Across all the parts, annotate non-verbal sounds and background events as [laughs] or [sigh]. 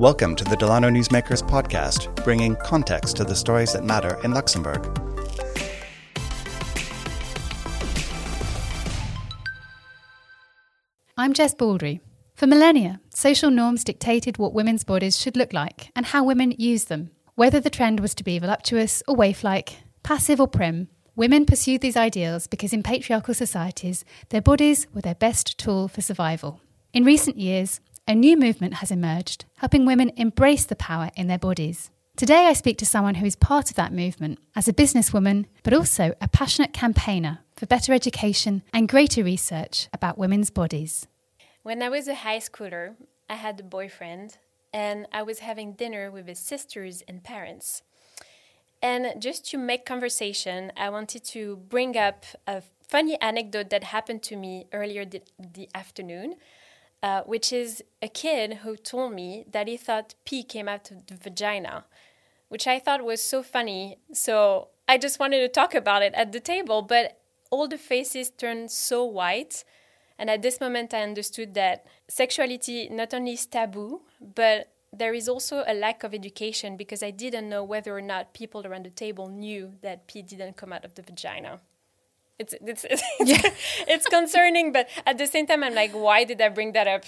Welcome to the Delano Newsmakers podcast, bringing context to the stories that matter in Luxembourg. I'm Jess Baldry. For millennia, social norms dictated what women's bodies should look like and how women use them. Whether the trend was to be voluptuous or waif like, passive or prim, women pursued these ideals because in patriarchal societies, their bodies were their best tool for survival. In recent years, a new movement has emerged, helping women embrace the power in their bodies. Today, I speak to someone who is part of that movement as a businesswoman, but also a passionate campaigner for better education and greater research about women's bodies. When I was a high schooler, I had a boyfriend and I was having dinner with his sisters and parents. And just to make conversation, I wanted to bring up a funny anecdote that happened to me earlier the, the afternoon uh, which is a kid who told me that he thought pee came out of the vagina, which I thought was so funny. So I just wanted to talk about it at the table, but all the faces turned so white. And at this moment, I understood that sexuality not only is taboo, but there is also a lack of education because I didn't know whether or not people around the table knew that pee didn't come out of the vagina it's it's it's, yeah. [laughs] it's concerning, but at the same time, I'm like, why did I bring that up?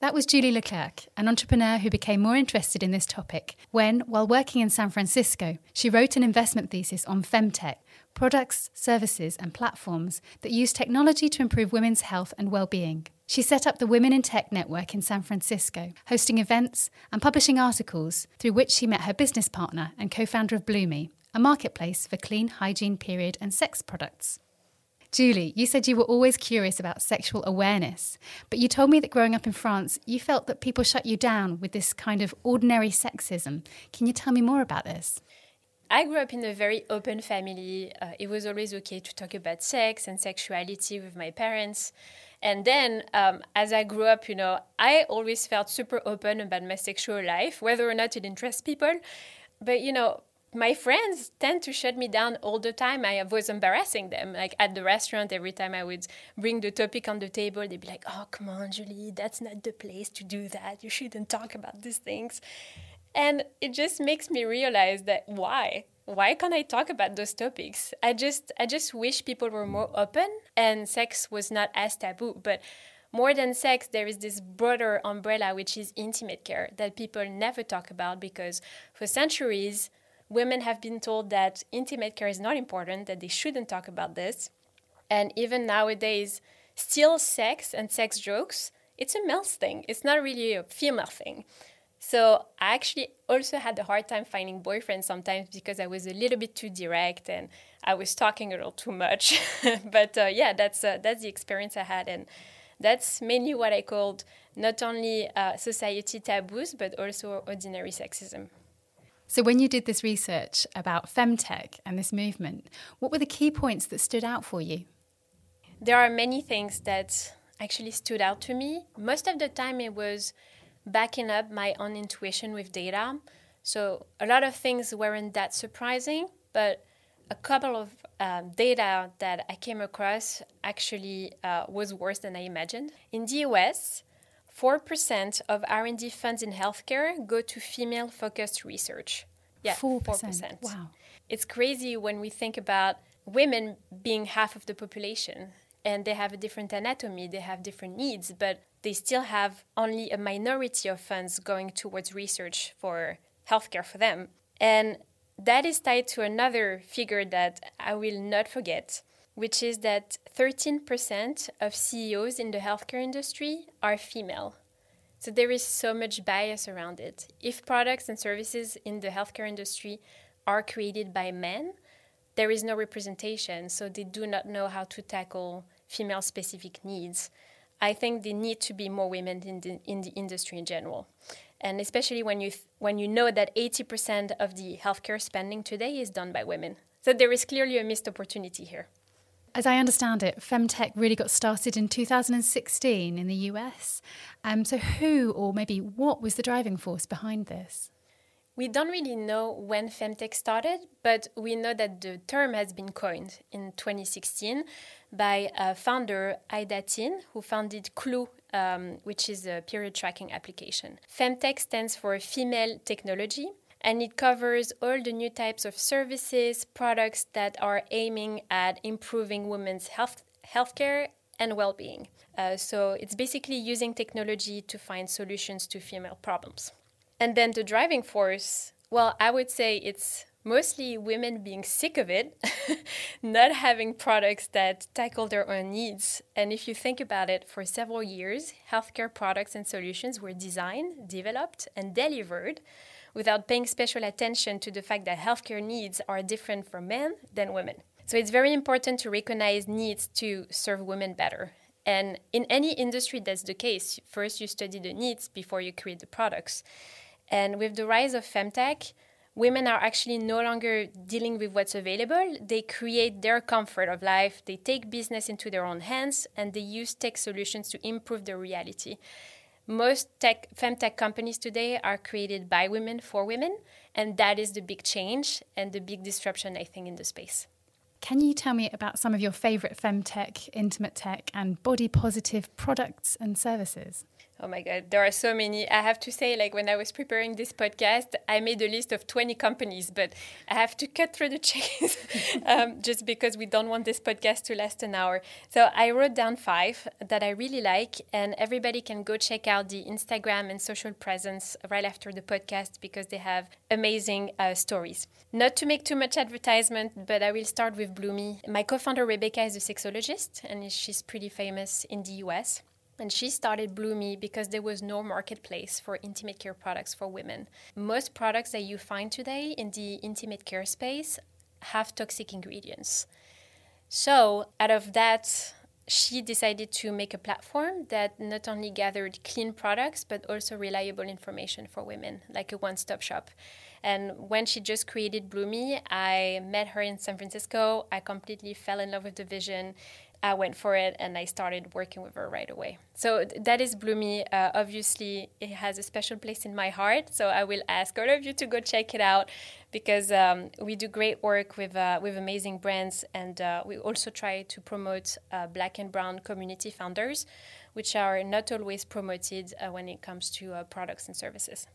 That was Julie Leclerc, an entrepreneur who became more interested in this topic when, while working in San Francisco, she wrote an investment thesis on femtech, products, services, and platforms that use technology to improve women's health and well-being. She set up the Women in Tech network in San Francisco, hosting events and publishing articles through which she met her business partner and co-founder of Bloomi, a marketplace for clean hygiene period and sex products. Julie, you said you were always curious about sexual awareness, but you told me that growing up in France, you felt that people shut you down with this kind of ordinary sexism. Can you tell me more about this? I grew up in a very open family. Uh, it was always okay to talk about sex and sexuality with my parents. And then, um, as I grew up, you know, I always felt super open about my sexual life, whether or not it interests people. But, you know, my friends tend to shut me down all the time. I was embarrassing them. Like at the restaurant, every time I would bring the topic on the table, they'd be like, oh, come on, Julie, that's not the place to do that. You shouldn't talk about these things. And it just makes me realize that why? Why can't I talk about those topics? I just I just wish people were more open and sex was not as taboo. But more than sex, there is this broader umbrella which is intimate care that people never talk about because for centuries women have been told that intimate care is not important, that they shouldn't talk about this. And even nowadays, still sex and sex jokes, it's a male thing. It's not really a female thing. So I actually also had a hard time finding boyfriends sometimes because I was a little bit too direct and I was talking a little too much. [laughs] but uh, yeah, that's uh, that's the experience I had, and that's mainly what I called not only uh, society taboos but also ordinary sexism. So, when you did this research about femtech and this movement, what were the key points that stood out for you? There are many things that actually stood out to me. Most of the time, it was backing up my own intuition with data. So, a lot of things weren't that surprising, but a couple of uh, data that I came across actually uh, was worse than I imagined. In the US, 4% of R&D funds in healthcare go to female-focused research. Yeah, 4%. 4%. Wow. It's crazy when we think about women being half of the population and they have a different anatomy, they have different needs, but they still have only a minority of funds going towards research for healthcare for them. And that is tied to another figure that I will not forget, which is that 13% of CEOs in the healthcare industry are female. So there is so much bias around it. If products and services in the healthcare industry are created by men, there is no representation, so they do not know how to tackle female specific needs. I think there need to be more women in the, in the industry in general. And especially when you, when you know that 80% of the healthcare spending today is done by women. So there is clearly a missed opportunity here. As I understand it, Femtech really got started in 2016 in the US. Um, so, who or maybe what was the driving force behind this? We don't really know when Femtech started, but we know that the term has been coined in 2016 by a founder Ida Tin, who founded Clue um, which is a period tracking application. Femtech stands for Female Technology, and it covers all the new types of services, products that are aiming at improving women's health healthcare and well-being. Uh, so it's basically using technology to find solutions to female problems. And then the driving force, well, I would say it's mostly women being sick of it, [laughs] not having products that tackle their own needs. And if you think about it, for several years, healthcare products and solutions were designed, developed, and delivered without paying special attention to the fact that healthcare needs are different for men than women. So it's very important to recognize needs to serve women better. And in any industry, that's the case. First, you study the needs before you create the products. And with the rise of femtech, women are actually no longer dealing with what's available. They create their comfort of life, they take business into their own hands, and they use tech solutions to improve their reality. Most tech, femtech companies today are created by women for women, and that is the big change and the big disruption, I think, in the space. Can you tell me about some of your favorite femtech, intimate tech, and body positive products and services? Oh my God, there are so many. I have to say, like when I was preparing this podcast, I made a list of 20 companies, but I have to cut through the [laughs] checks um, just because we don't want this podcast to last an hour. So I wrote down five that I really like, and everybody can go check out the Instagram and social presence right after the podcast because they have amazing uh, stories. Not to make too much advertisement, but I will start with Bloomi. My co founder Rebecca is a sexologist, and she's pretty famous in the US. And she started Bloomi because there was no marketplace for intimate care products for women. Most products that you find today in the intimate care space have toxic ingredients. So, out of that, she decided to make a platform that not only gathered clean products but also reliable information for women, like a one stop shop. And when she just created Bloomi, I met her in San Francisco. I completely fell in love with the vision. I went for it and I started working with her right away. So that is Bloomi. Uh, obviously, it has a special place in my heart. So I will ask all of you to go check it out because um, we do great work with uh, with amazing brands, and uh, we also try to promote uh, Black and Brown community founders, which are not always promoted uh, when it comes to uh, products and services.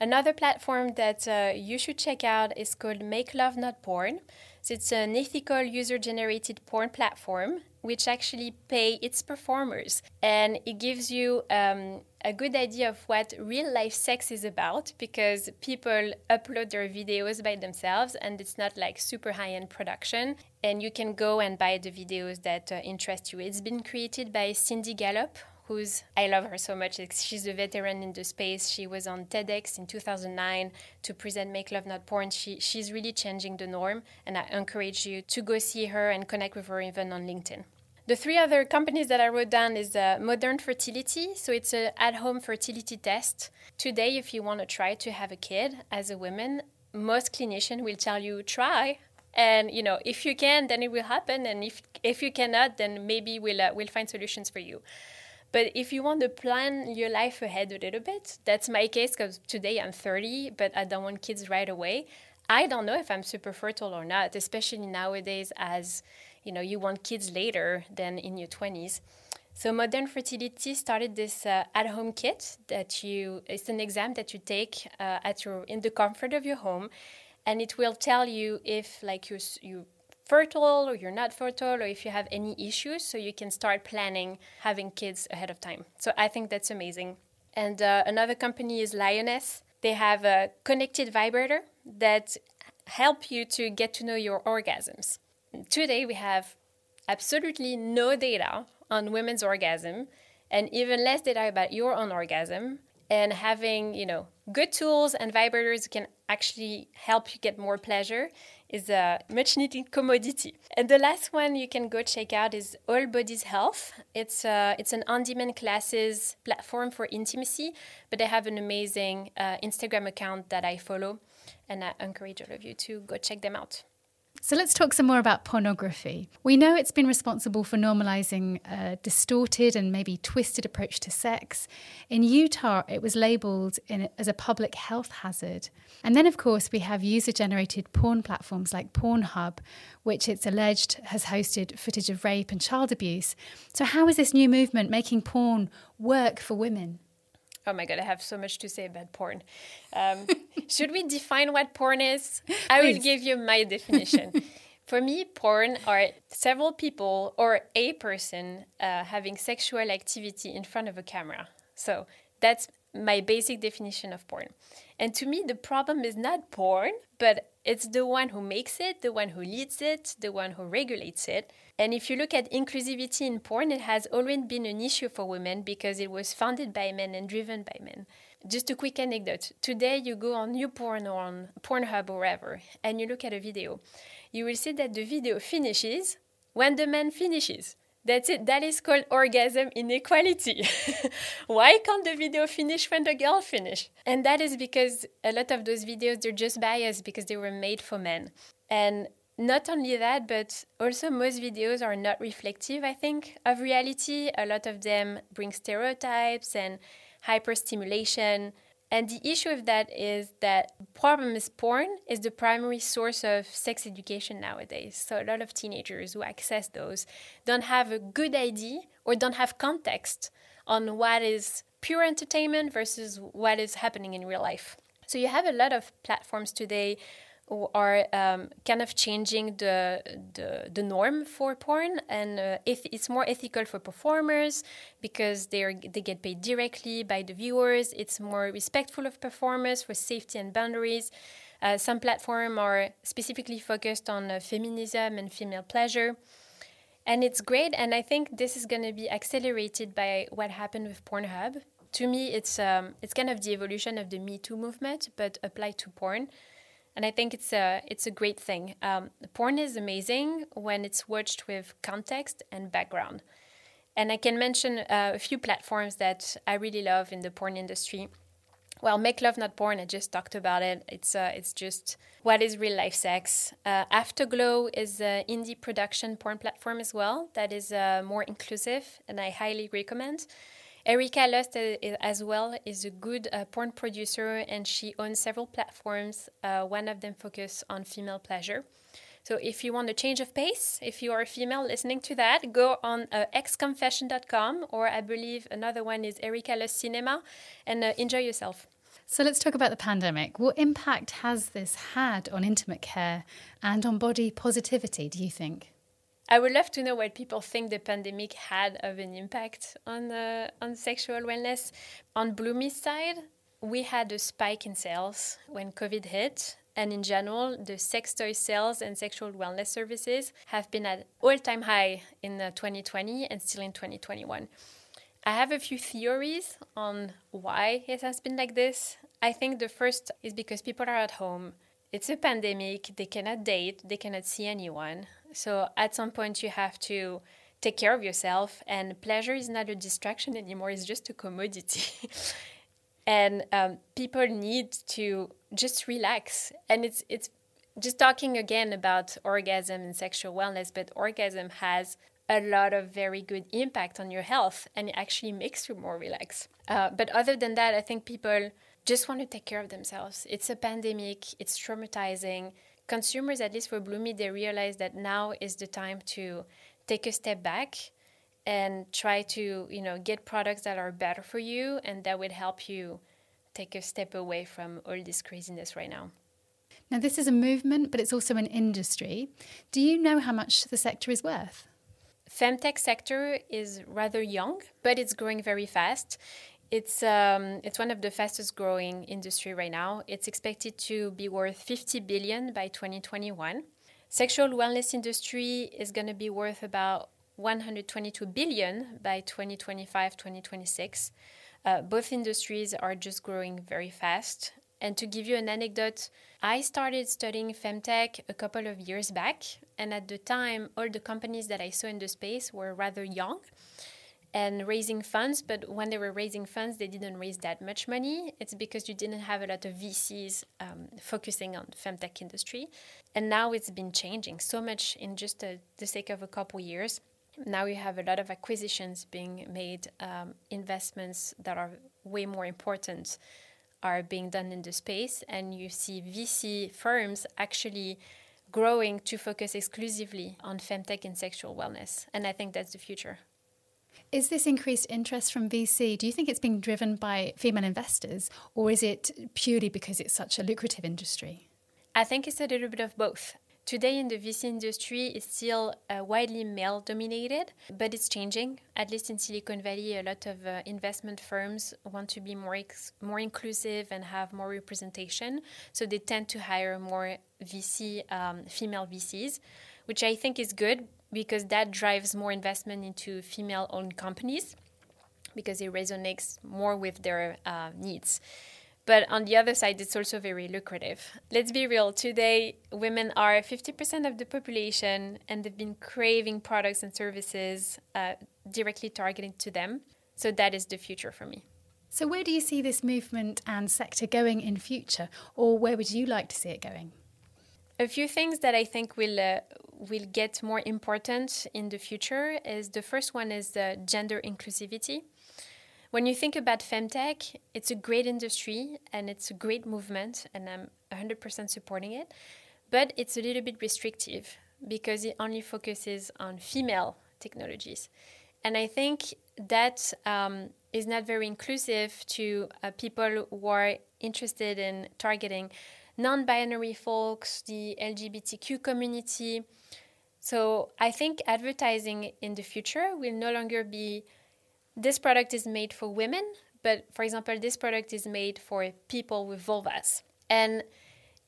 Another platform that you should check out is called Make Love Not Porn. So it's an ethical user-generated porn platform which actually pay its performers. And it gives you um, a good idea of what real life sex is about because people upload their videos by themselves and it's not like super high end production. And you can go and buy the videos that uh, interest you. It's been created by Cindy Gallop, who's I love her so much. She's a veteran in the space. She was on TEDx in 2009 to present Make Love Not Porn. She, she's really changing the norm, and I encourage you to go see her and connect with her even on LinkedIn. The three other companies that I wrote down is uh, Modern Fertility. So it's an at-home fertility test. Today, if you want to try to have a kid as a woman, most clinicians will tell you try. And you know, if you can, then it will happen. And if if you cannot, then maybe we'll uh, we'll find solutions for you. But if you want to plan your life ahead a little bit, that's my case because today I'm 30, but I don't want kids right away. I don't know if I'm super fertile or not, especially nowadays as you know you want kids later than in your 20s so modern fertility started this uh, at-home kit that you it's an exam that you take uh, at your in the comfort of your home and it will tell you if like you you fertile or you're not fertile or if you have any issues so you can start planning having kids ahead of time. So i think that's amazing. And uh, another company is lioness. They have a connected vibrator that help you to get to know your orgasms. Today we have absolutely no data on women's orgasm and even less data about your own orgasm. And having you know good tools and vibrators can actually help you get more pleasure is a much needed commodity. And the last one you can go check out is all bodies health. It's uh, it's an on-demand classes platform for intimacy but they have an amazing uh, instagram account that i follow and i encourage all of you to go check them out So let's talk some more about pornography. We know it's been responsible for normalizing a distorted and maybe twisted approach to sex. In Utah, it was labeled in, as a public health hazard. And then, of course, we have user generated porn platforms like Pornhub, which it's alleged has hosted footage of rape and child abuse. So, how is this new movement making porn work for women? Oh my god, I have so much to say about porn. Um, [laughs] should we define what porn is? I will give you my definition. [laughs] For me, porn are several people or a person uh, having sexual activity in front of a camera. So that's my basic definition of porn. And to me, the problem is not porn, but it's the one who makes it, the one who leads it, the one who regulates it. And if you look at inclusivity in porn, it has always been an issue for women because it was founded by men and driven by men. Just a quick anecdote. Today, you go on new porn or on Pornhub or wherever, and you look at a video. You will see that the video finishes when the man finishes. That's it. That is called orgasm inequality. [laughs] Why can't the video finish when the girl finish? And that is because a lot of those videos they're just biased because they were made for men. And not only that, but also most videos are not reflective, I think, of reality. A lot of them bring stereotypes and hyperstimulation. And the issue of that is that problem is porn is the primary source of sex education nowadays. So a lot of teenagers who access those don't have a good idea or don't have context on what is pure entertainment versus what is happening in real life. So you have a lot of platforms today are um, kind of changing the, the, the norm for porn, and uh, if it's more ethical for performers because they are they get paid directly by the viewers. It's more respectful of performers for safety and boundaries. Uh, some platforms are specifically focused on uh, feminism and female pleasure. And it's great, and I think this is going to be accelerated by what happened with Pornhub. To me, it's um, it's kind of the evolution of the Me Too movement, but applied to porn and I think it's a it's a great thing. Um, porn is amazing when it's watched with context and background. And I can mention uh, a few platforms that I really love in the porn industry. Well, Make Love Not Porn, I just talked about it. It's uh, it's just what is real life sex. Uh, Afterglow is an indie production porn platform as well that is uh, more inclusive, and I highly recommend. Erika Lust uh, as well is a good uh, porn producer and she owns several platforms. Uh, one of them focus on female pleasure. So if you want a change of pace, if you are a female listening to that, go on uh, xconfession.com or I believe another one is Erika Lust Cinema and uh, enjoy yourself. So let's talk about the pandemic. What impact has this had on intimate care and on body positivity, do you think? I would love to know what people think the pandemic had of an impact on uh, on sexual wellness. On Bloomi's side, we had a spike in sales when COVID hit, and in general, the sex toy sales and sexual wellness services have been at all-time high in uh, 2020 and still in 2021. I have a few theories on why it has been like this. I think the first is because people are at home. It's a pandemic, they cannot date, they cannot see anyone. So at some point, you have to take care of yourself, and pleasure is not a distraction anymore, it's just a commodity. [laughs] and um, people need to just relax. And it's, it's just talking again about orgasm and sexual wellness, but orgasm has a lot of very good impact on your health and it actually makes you more relaxed. Uh, but other than that, I think people just want to take care of themselves. It's a pandemic, it's traumatizing consumers, at least for Bloomi, they realize that now is the time to take a step back and try to you know get products that are better for you and that would help you take a step away from all this craziness right now. Now, this is a movement, but it's also an industry. Do you know how much the sector is worth? Femtech sector is rather young, but it's growing very fast. It's um, it's one of the fastest growing industry right now. It's expected to be worth 50 billion by 2021. Sexual wellness industry is going to be worth about 122 billion by 2025 2026. Uh, both industries are just growing very fast. And to give you an anecdote, I started studying femtech a couple of years back, and at the time, all the companies that I saw in the space were rather young and raising funds. But when they were raising funds, they didn't raise that much money. It's because you didn't have a lot of VCs um, focusing on femtech industry. And now it's been changing so much in just a, the sake of a couple years. Now you have a lot of acquisitions being made, um, investments that are way more important are being done in the space, and you see VC firms actually growing to focus exclusively on femtech and sexual wellness. And I think that's the future. Is this increased interest from VC, do you think it's being driven by female investors or is it purely because it's such a lucrative industry? I think it's a little bit of both. Today in the VC industry, it's still uh, widely male dominated, but it's changing. At least in Silicon Valley, a lot of uh, investment firms want to be more ex- more inclusive and have more representation. So they tend to hire more VC um, female VCs, which I think is good because that drives more investment into female-owned companies because it resonates more with their uh, needs. But on the other side, it's also very lucrative. Let's be real, today, women are 50% of the population and they've been craving products and services uh, directly targeted to them. So that is the future for me. So, where do you see this movement and sector going in future, or where would you like to see it going? A few things that I think will uh, will get more important in the future is the first one is the gender inclusivity. When you think about femtech, it's a great industry and it's a great movement, and I'm 100% supporting it. But it's a little bit restrictive because it only focuses on female technologies. And I think that um, is not very inclusive to uh, people who are interested in targeting non binary folks, the LGBTQ community. So I think advertising in the future will no longer be this product is made for women, but for example, this product is made for people with vulvas. And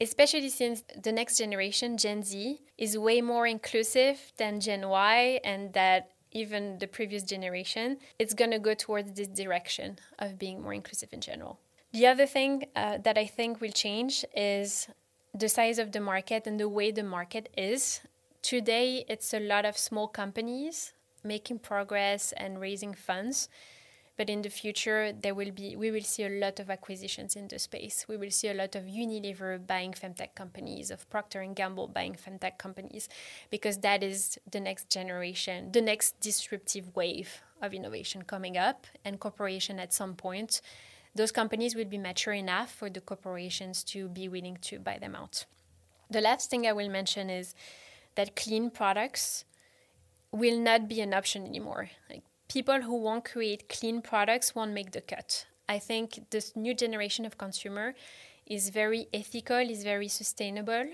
especially since the next generation, Gen Z, is way more inclusive than Gen Y and that even the previous generation, it's going to go towards this direction of being more inclusive in general. The other thing uh, that I think will change is the size of the market and the way the market is. Today, it's a lot of small companies making progress and raising funds. But in the future, there will be we will see a lot of acquisitions in the space. We will see a lot of Unilever buying femtech companies, of Procter and Gamble buying femtech companies, because that is the next generation, the next disruptive wave of innovation coming up. And corporation at some point, those companies will be mature enough for the corporations to be willing to buy them out. The last thing I will mention is that clean products will not be an option anymore. Like people who won't create clean products won't make the cut. I think this new generation of consumer is very ethical, is very sustainable,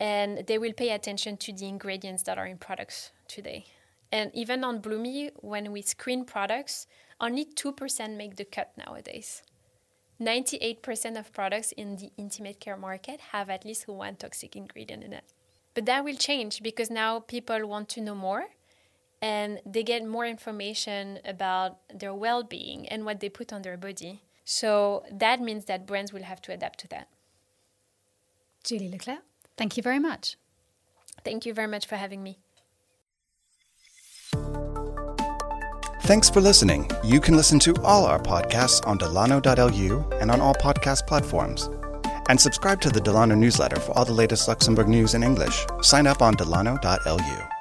and they will pay attention to the ingredients that are in products today. And even on Bloomi, when we screen products, only 2% make the cut nowadays. 98% of products in the intimate care market have at least one toxic ingredient in it. But that will change because now people want to know more and they get more information about their well being and what they put on their body. So that means that brands will have to adapt to that. Julie Leclerc, thank you very much. Thank you very much for having me. Thanks for listening. You can listen to all our podcasts on delano.lu and on all podcast platforms. And subscribe to the Delano newsletter for all the latest Luxembourg news in English. Sign up on delano.lu.